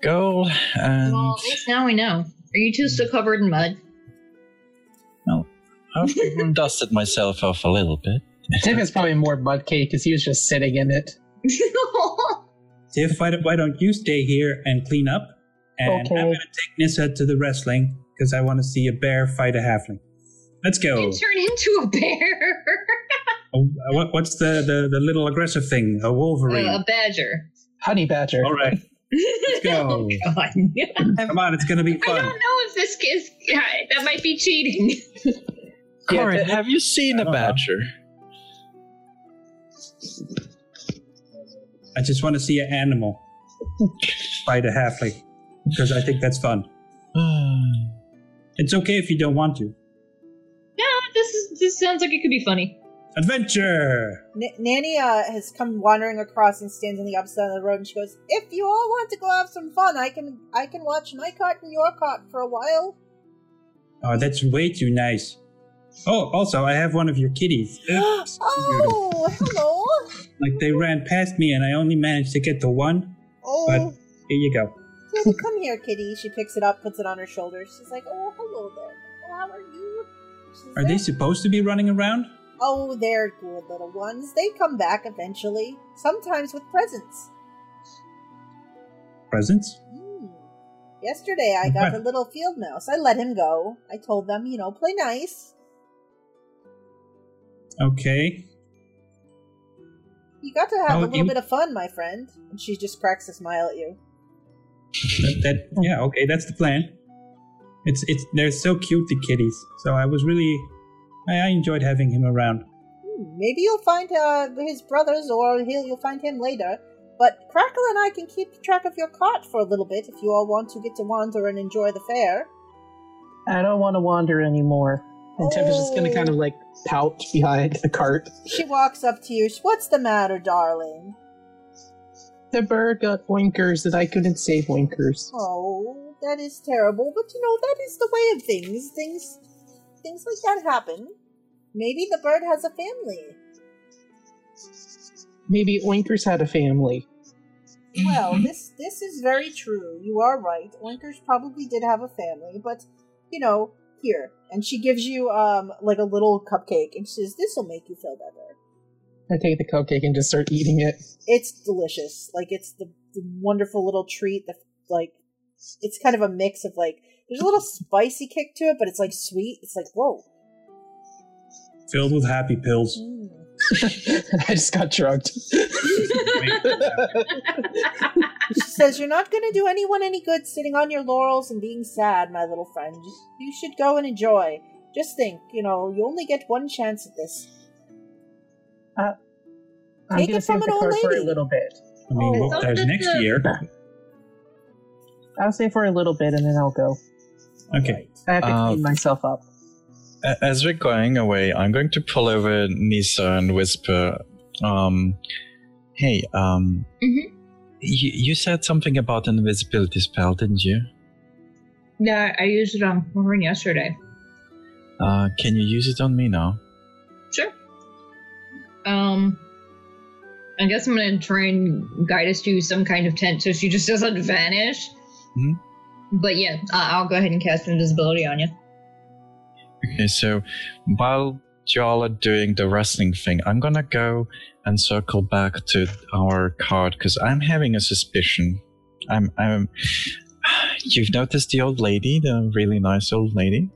goal, and well, at least now we know. Are you two still covered in mud? No. I've [laughs] dusted myself off a little bit. Tiff is probably more mud cake because he was just sitting in it. Tiff, why don't, why don't you stay here and clean up? And Okay. I'm gonna take Nissa to the wrestling because I want to see a bear fight a halfling. Let's go. You turn into a bear. Oh, what, what's the, the, the little aggressive thing? A wolverine. Uh, a badger. Honey badger. All right, let's go. [laughs] God. Come on, it's gonna be fun. I don't fun. know if this is yeah, that might be cheating. Yeah, Corin, th- have you seen a don't know. Badger? I just want to see an animal fight a halfling because I think that's fun. [sighs] It's okay if you don't want to. No, this is this sounds like it could be funny. Adventure. N- Nanny uh, has come wandering across and stands on the opposite side of the road, and she goes, "If you all want to go have some fun, I can I can watch my cot and your cot for a while." Oh, that's way too nice. Oh, also, I have one of your kitties. [gasps] Oops. oh, hello. Like they ran past me, and I only managed to get the one. Oh, But here you go. kitty, come here, kitty. She picks it up, puts it on her shoulder. She's like, "Oh, hello there. Oh, how are you?" She's Are they supposed to be running around? Oh, they're good little ones. They come back eventually, sometimes with presents. Presents? Hmm. Yesterday, I got a little field mouse. I let him go. I told them, you know, play nice. Okay. You got to have Oh, a little you- bit of fun, my friend. And she just cracks a smile at you. That, that yeah. Okay, that's the plan. It's it's they're so cute the kitties. So I was really I, I enjoyed having him around. Hmm, maybe you'll find uh, his brothers, or he'll, you'll find him later. But Crackle and I can keep track of your cart for a little bit if you all want to get to wander and enjoy the fair. I don't want to wander anymore. And Tiff is just gonna kind of like pout behind the cart. She walks up to you. What's the matter, darling? The bird got oinkers and I couldn't save oinkers. Oh, that is terrible. But you know that is the way of things. Things, things like that happen. Maybe the bird has a family. Maybe Oinkers had a family. Well, this this is very true. You are right. Oinkers probably did have a family, but you know, here. And she gives you um like a little cupcake and she says, This'll make you feel better. I take the cupcake and just start eating it. It's delicious. Like it's the, the wonderful little treat that like it's kind of a mix of like there's a little spicy kick to it, but it's like sweet. It's like, whoa. Filled with happy pills. Mm. [laughs] I just got drugged. She says, You're not gonna do anyone any good sitting on your laurels and being sad, my little friend. You should go and enjoy. Just think, you know, you only get one chance at this. I'm Take gonna it from an old card for a little bit. I mean, Oh, well, there's next the- year. I'll stay for a little bit and then I'll go. Okay. I have to Uh, clean myself up. As we're going away, I'm going to pull over Nissa and whisper, um, hey, um, Mhm. you, you said something about an invisibility spell, didn't you? Yeah, I used it on Maureen yesterday. Uh, can you use it on me now? Sure. Um, I guess I'm gonna try and guide us to some kind of tent so she just doesn't vanish. Mhm. But yeah, I'll go ahead and cast invisibility on you. Okay, so while y'all are doing the wrestling thing, I'm gonna go and circle back to our card because I'm having a suspicion. I'm, I'm. [sighs] You've noticed the old lady, the really nice old lady.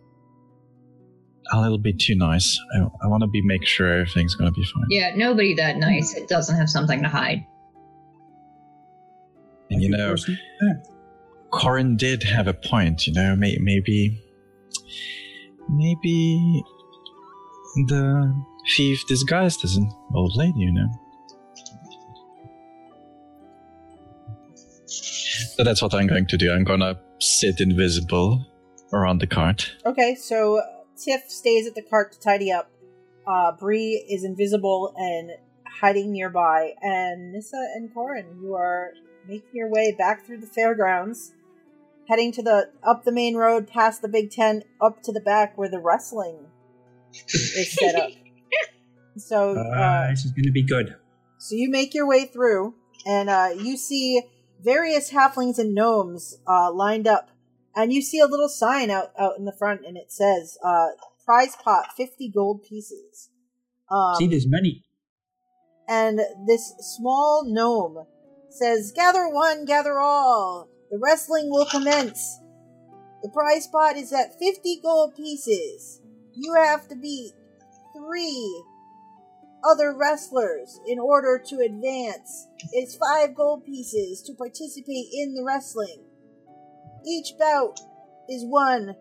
A little bit too nice. I, I want to be make sure everything's gonna be fine. Yeah, nobody that nice. It doesn't have something to hide. And you know, Corin did have a point. You know, may, maybe, maybe the thief disguised as an old lady. You know. So that's what I'm going to do. I'm gonna sit invisible around the cart. Okay, so Tiff stays at the cart to tidy up. Uh, Bree is invisible and hiding nearby, and Nissa and Corin, you are making your way back through the fairgrounds, heading to the up the main road, past the big tent, up to the back where the wrestling is set up. [laughs] So, Uh, uh, this is going to be good. so you make your way through, and uh, you see various halflings and gnomes uh, lined up, and you see a little sign out out in the front, and it says uh, "Prize pot, fifty gold pieces." Um, See, there's money. and this small gnome says, "Gather one, gather all. The wrestling will commence. The prize pot is at fifty gold pieces. You have to beat three other wrestlers in order to advance. It's five gold pieces to participate in the wrestling. Each bout is won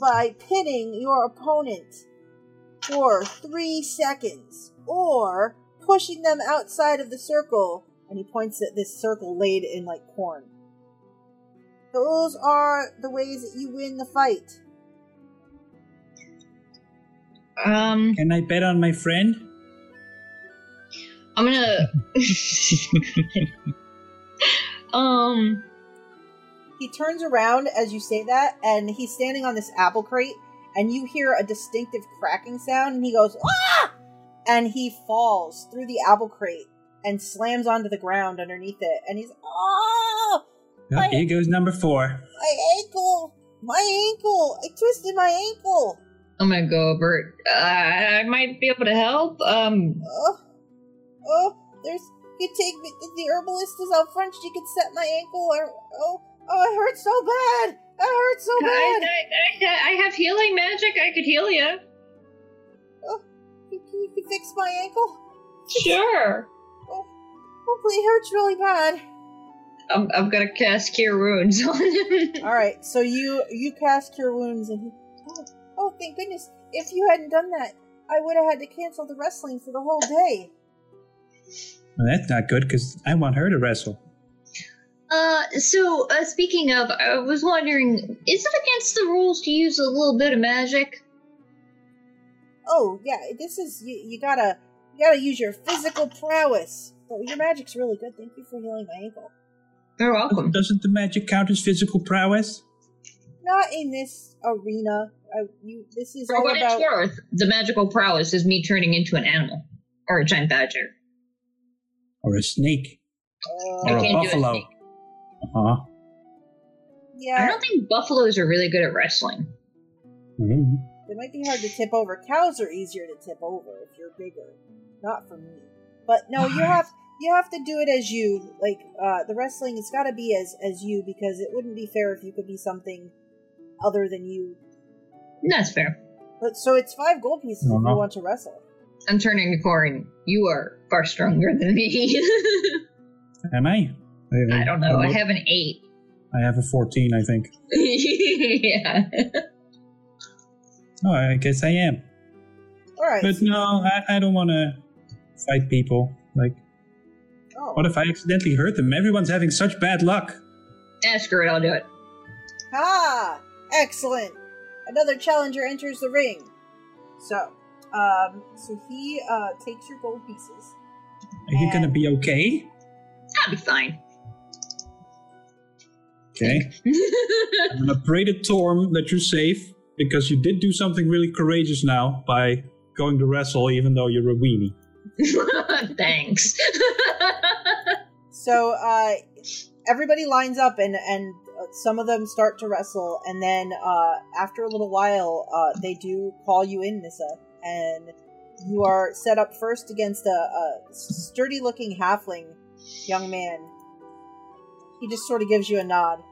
by pinning your opponent for three seconds or pushing them outside of the circle. And he points at this circle laid in like corn. Those are the ways that you win the fight. Um, Can I bet on my friend? I'm gonna. [laughs] um, He turns around as you say that, and he's standing on this apple crate, and you hear a distinctive cracking sound, and he goes, Ah! And he falls through the apple crate and slams onto the ground underneath it, and he's, Oh! Oh, here goes number four. My ankle! My ankle! I twisted my ankle! I'm gonna go over. Uh, I might be able to help. Um, Oh, oh, there's. You take me. The herbalist is out front. She could set my ankle. Or, oh, oh, it hurts so bad. It hurts so I, bad. I, I, I have healing magic. I could heal you. Oh, you, you can fix my ankle. Sure. Hopefully it hurts really bad. I'm, I'm gonna cast Cure Wounds on him. [laughs] All right, so you you cast cure wounds, and he, oh, oh, thank goodness! If you hadn't done that, I would have had to cancel the wrestling for the whole day. Well, that's not good because I want her to wrestle. Uh, so, uh, speaking of, I was wondering, is it against the rules to use a little bit of magic? Oh yeah, this is you. You gotta you gotta use your physical prowess. But your magic's really good. Thank you for healing my ankle. You're welcome. Doesn't the magic count as physical prowess? Not in this arena. I, you, this is For all what about. it's worth, the magical prowess is me turning into an animal. Or a giant badger. Or a snake? Uh, Or a can't do a buffalo? Uh-huh. Yeah. I don't think buffaloes are really good at wrestling. Mm. It might be hard to tip over. Cows are easier to tip over if you're bigger. Not for me. But no, you have you have to do it as you. Like uh the wrestling it's gotta be as as you because it wouldn't be fair if you could be something other than you. That's fair. But so it's five gold pieces if you want to wrestle. I'm turning to Corin. You are far stronger than me. [laughs] Am I? I don't know. I have an eight. I have a 14, I think. [laughs] yeah. Oh, I guess I am. Alright. But no, I, I don't want to fight people. Like, Oh. what if I accidentally hurt them? Everyone's having such bad luck. Ah, screw it. I'll do it. Ah, excellent. Another challenger enters the ring. So, um, so he uh takes your gold pieces. Are you gonna be okay? I'll be fine. Okay. [laughs] I'm gonna pray to Torm that you're safe because you did do something really courageous now by going to wrestle, even though you're a weenie. [laughs] Thanks. So, uh, everybody lines up and and some of them start to wrestle, and then uh, after a little while, uh, they do call you in, Nissa, and you are set up first against a, a sturdy-looking halfling young man. He just sort of gives you a nod.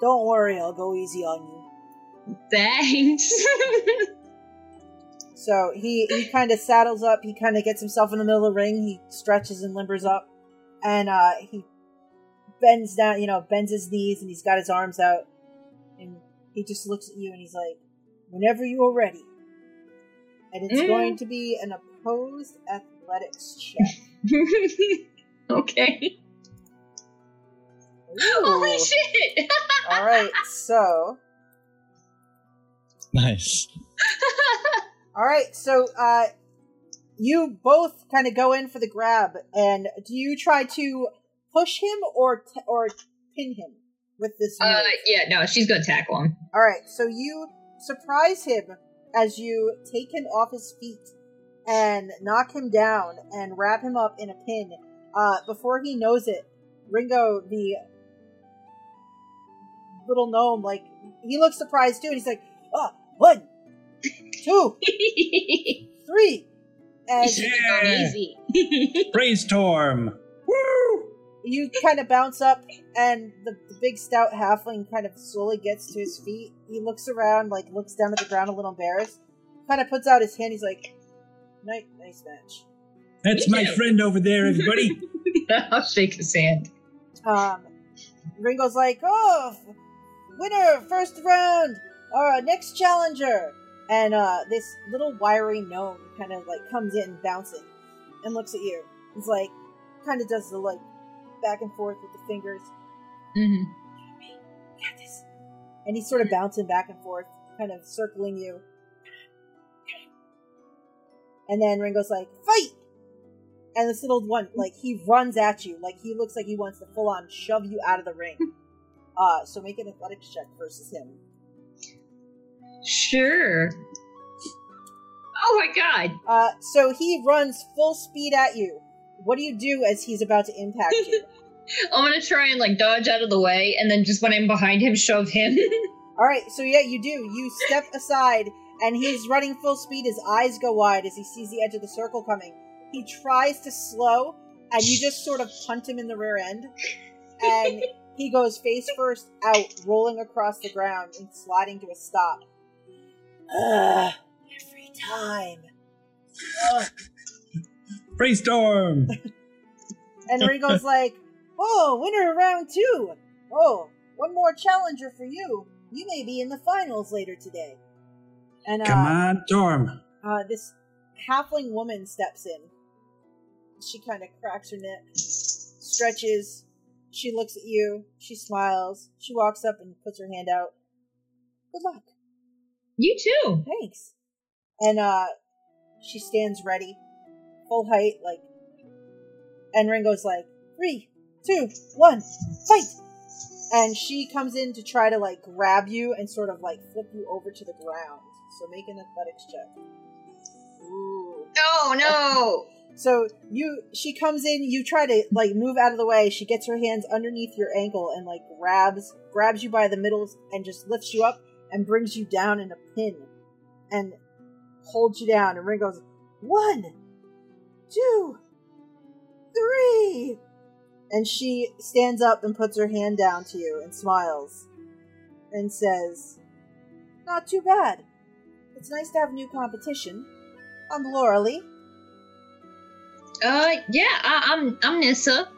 Don't worry, I'll go easy on you. Thanks. [laughs] So he he kind of saddles up. He kind of gets himself in the middle of the ring. He stretches and limbers up, and uh, he bends down. You know, bends his knees, and he's got his arms out, and he just looks at you, and he's like, "Whenever you are ready." And it's Mm. going to be an opposed athletics check. [laughs] okay. Ooh. Holy shit! All right, so Nice. [laughs] all right, so uh, you both kind of go in for the grab, and do you try to push him or t- or pin him with this? uh, yeah, no, she's gonna tackle him. All right, so you surprise him as you take him off his feet and knock him down and wrap him up in a pin. Uh, before he knows it, Ringo, the little gnome, like he looks surprised too, and he's like, "Ah, one, two, three, and Should've Yeah. easy. [laughs] Praise Torm! Woo! you kind of bounce up, and the, the big stout halfling kind of slowly gets to his feet. He looks around, like looks down at the ground, a little embarrassed. Kind of puts out his hand. He's like, Nice, nice match. That's my friend over there, everybody. [laughs] I'll shake his hand. Um, Ringo's like, oh, winner, first round, uh, next challenger. And uh, this little wiry gnome kind of like comes in bouncing and looks at you. He's like, kind of does the like back and forth with the fingers. hmm Got this. And he's sort of bouncing back and forth, kind of circling you. And then Ringo's like, fight! And this little one, like, he runs at you. Like, he looks like he wants to full on shove you out of the ring. [laughs] Uh, so make an athletics check versus him. Sure. Oh my god. Uh, so he runs full speed at you. What do you do as he's about to impact you? [laughs] I'm gonna try and like dodge out of the way, and then just when I'm behind him, shove him. [laughs] All right, so yeah, you do. You step aside, and he's running full speed. His eyes go wide as he sees the edge of the circle coming. He tries to slow, and you just sort of punt him in the rear end, and [laughs] he goes face first out, rolling across the ground and sliding to a stop. Ugh, every time. Ugh. Praise Torm. [laughs] And Ringo's like, "Oh, winner of round two. Oh, one more challenger for you. You may be in the finals later today." And uh, Come on, Storm. uh, this halfling woman steps in. She kind of cracks her neck, stretches. She looks at you. She smiles. She walks up and puts her hand out. Good luck. You too. Thanks. And uh, she stands ready, full height, like. And Ringo's like, three, two, one, fight! And she comes in to try to like grab you and sort of like flip you over to the ground. So make an athletics check. Ooh. Oh no. So you, she comes in. You try to like move out of the way. She gets her hands underneath your ankle and like grabs grabs you by the middle and just lifts you up and brings you down in a pin and holds you down. And Ringo's one, two, three, and she stands up and puts her hand down to you and smiles and says, "Not too bad. It's nice to have new competition. I'm Laura Lee." Uh, yeah, I, I'm I'm Nissa.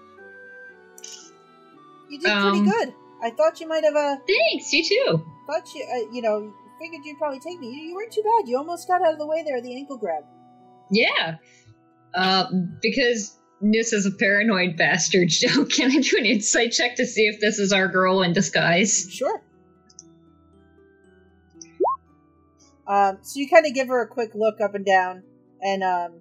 You did Um, pretty good. I thought you might have uh Thanks. You too. Thought you uh, you know figured you'd probably take me. You, you weren't too bad. You almost got out of the way there, the ankle grab. Yeah. Uh, because is a paranoid bastard. Joe, [laughs] can I do an insight check to see if this is our girl in disguise? Sure. Um, so you kind of give her a quick look up and down, and um,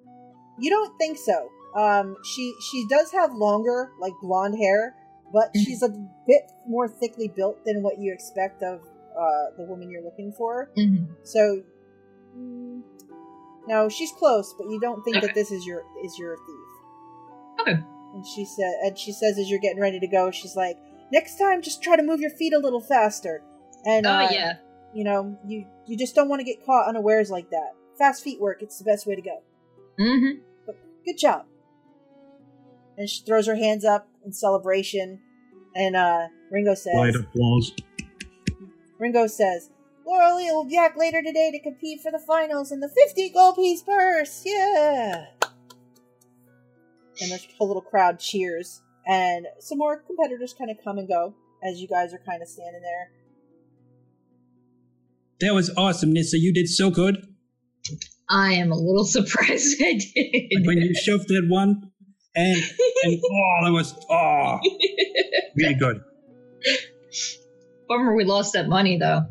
you don't think so. Um, she she does have longer, like blonde hair, but Mhm. she's a bit more thickly built than what you expect of uh, the woman you're looking for. Mm-hmm. So, mm, no, she's close, but you don't think Okay. that this is your is your thief. Okay. And she said, and she says as you're getting ready to go, she's like, "Next time, just try to move your feet a little faster." And Oh uh, yeah. you know, you you just don't want to get caught unawares like that. Fast feet work; it's the best way to go. Mm-hmm. Good job. And she throws her hands up in celebration, and uh, Ringo says, Light applause. Ringo says, Laura Lee will be back later today to compete for the finals in the 50 gold piece purse. Yeah. And the whole little crowd cheers. And some more competitors kind of come and go as you guys are kind of standing there. That was awesome, Nissa. You did so good. I am a little [laughs] surprised I did. When you shoved that one, and and [laughs] oh, that was oh, [laughs] really good. Bummer we lost that money though.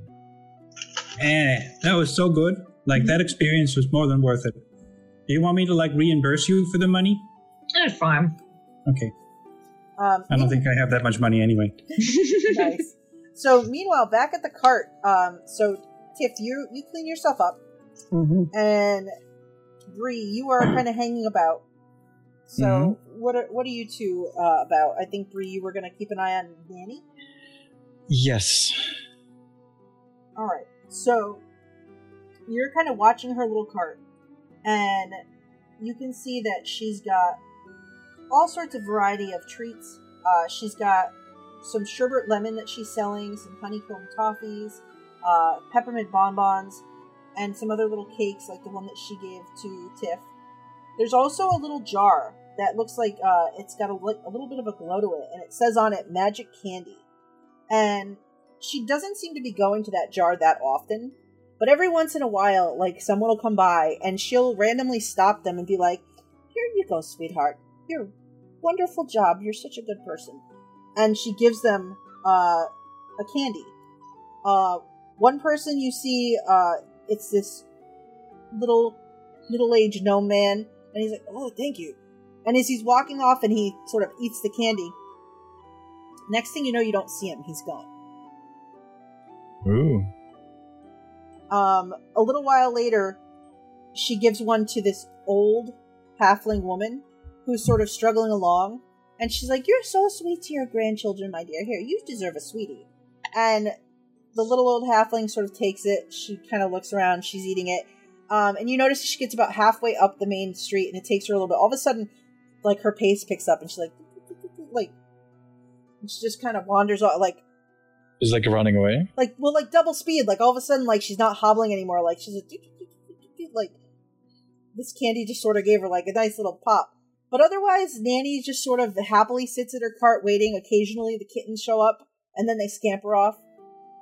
And that was so good. Like that experience was more than worth it. Do you want me to like reimburse you for the money? That's fine. Okay. Um, I don't think I have that much money anyway. [laughs] nice. So meanwhile, back at the cart, um, so Tiff, you you clean yourself up, mm-hmm. and Bree, you are kind of hanging about. So what are what are you two uh, about? I think Bree, you were going to keep an eye on Danny. Yes. All right. So you're kind of watching her little cart, and you can see that she's got all sorts of variety of treats. Uh, she's got some sherbet lemon that she's selling, some honeycomb toffees, uh, peppermint bonbons, and some other little cakes like the one that she gave to Tiff. There's also a little jar that looks like uh, it's got a, a little bit of a glow to it, and it says on it "Magic Candy." And she doesn't seem to be going to that jar that often, but every once in a while, like someone will come by and she'll randomly stop them and be like, "Here you go, sweetheart. Your wonderful job. You're such a good person." And she gives them uh, a candy. Uh, one person you see, uh, it's this little middle-aged gnome man, and he's like, "Oh, thank you." And as he's walking off, and he sort of eats the candy. Next thing you know, you don't see him. He's gone. Ooh. Um, a little while later, she gives one to this old halfling woman who's sort of struggling along. And she's like, You're so sweet to your grandchildren, my dear. Here, you deserve a sweetie. And the little old halfling sort of takes it. She kind of looks around. She's eating it. Um, and you notice she gets about halfway up the main street and it takes her a little bit. All of a sudden, like her pace picks up and she's like, [laughs] like, and she just kind of wanders off, like, Is like running away. like well like double speed like all of a sudden like she's not hobbling anymore like she's like, like this candy just sort of gave her like a nice little pop. But otherwise nanny just sort of happily sits at her cart waiting occasionally the kittens show up and then they scamper off.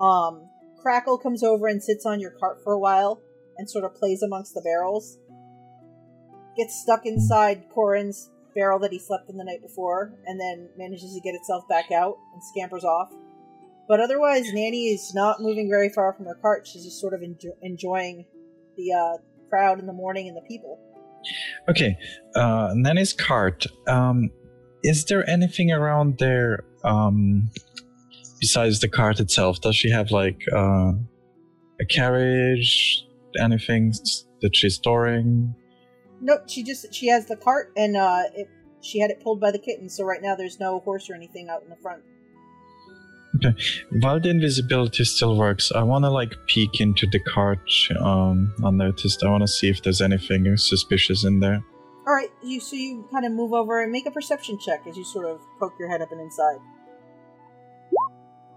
Um crackle comes over and sits on your cart for a while and sort of plays amongst the barrels. Gets stuck inside corin's barrel that he slept in the night before and then manages to get itself back out and scampers off but otherwise, Nanny is not moving very far from her cart. She's just sort of enjo- enjoying the uh, crowd in the morning and the people. Okay, uh, Nanny's cart. Um, is there anything around there um, besides the cart itself? Does she have like uh, a carriage? Anything that she's storing? Nope, she just she has the cart and uh, it, she had it pulled by the kitten. So right now, there's no horse or anything out in the front. Okay. While the invisibility still works, I want to like peek into the cart um, unnoticed. I want to see if there's anything suspicious in there. All right, you so you kind of move over and make a perception check as you sort of poke your head up and inside.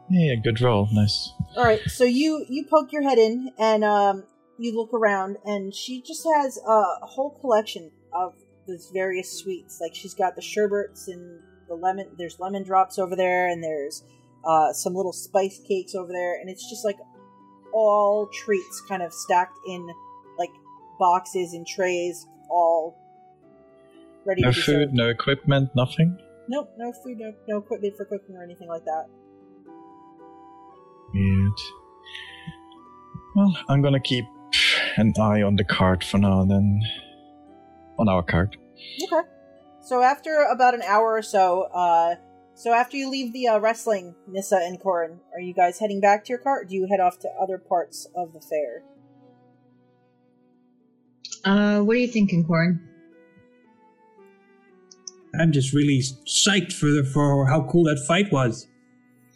Yeah, good roll. Nice. All right, so you you poke your head in and um, you look around, and she just has a, whole collection of these various sweets. Like she's got the sherbets and the lemon. There's lemon drops over there, and there's uh, some little spice cakes over there, and it's just like all treats kind of stacked in like boxes and trays, all ready No food, served. no equipment, nothing. Nope, no food, no, no equipment for cooking or anything like that. Weird. Well, I'm gonna keep an eye on the cart for now. Then, on our cart. Okay. So after about an hour or so, uh, so after you leave the uh, wrestling, Nissa and Corin, are you guys heading back to your cart? Or do you head off to other parts of the fair? Uh, what are you thinking, Corin? I'm just really psyched for the, for how cool that fight was,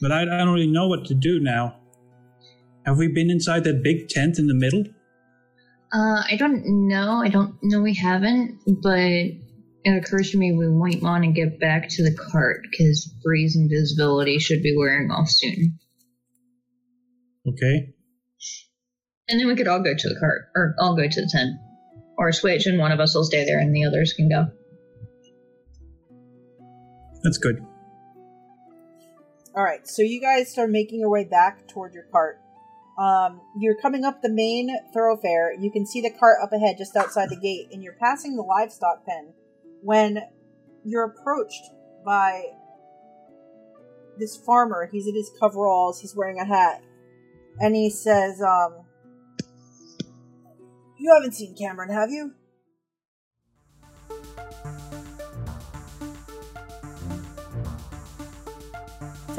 but I, I don't really know what to do now. Have we been inside that big tent in the middle? Uh, I don't know. I don't know we haven't, but it occurs to me we might want to get back to the cart because Bree's invisibility should be wearing off soon. Okay. And then we could all go to the cart, or I'll go to the tent. Or switch, and one of us will stay there and the others can go. That's good. All right, so you guys start making your way back toward your cart. Um, you're coming up the main thoroughfare. You can see the cart up ahead, just outside the gate, and you're passing the livestock pen when you're approached by this farmer. He's in his coveralls. He's wearing a hat, and he says, um, "You haven't seen Cameron, have you?"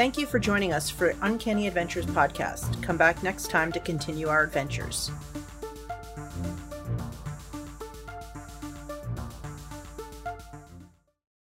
Thank you for joining us for Uncanny Adventures podcast. Come back next time to continue our adventures.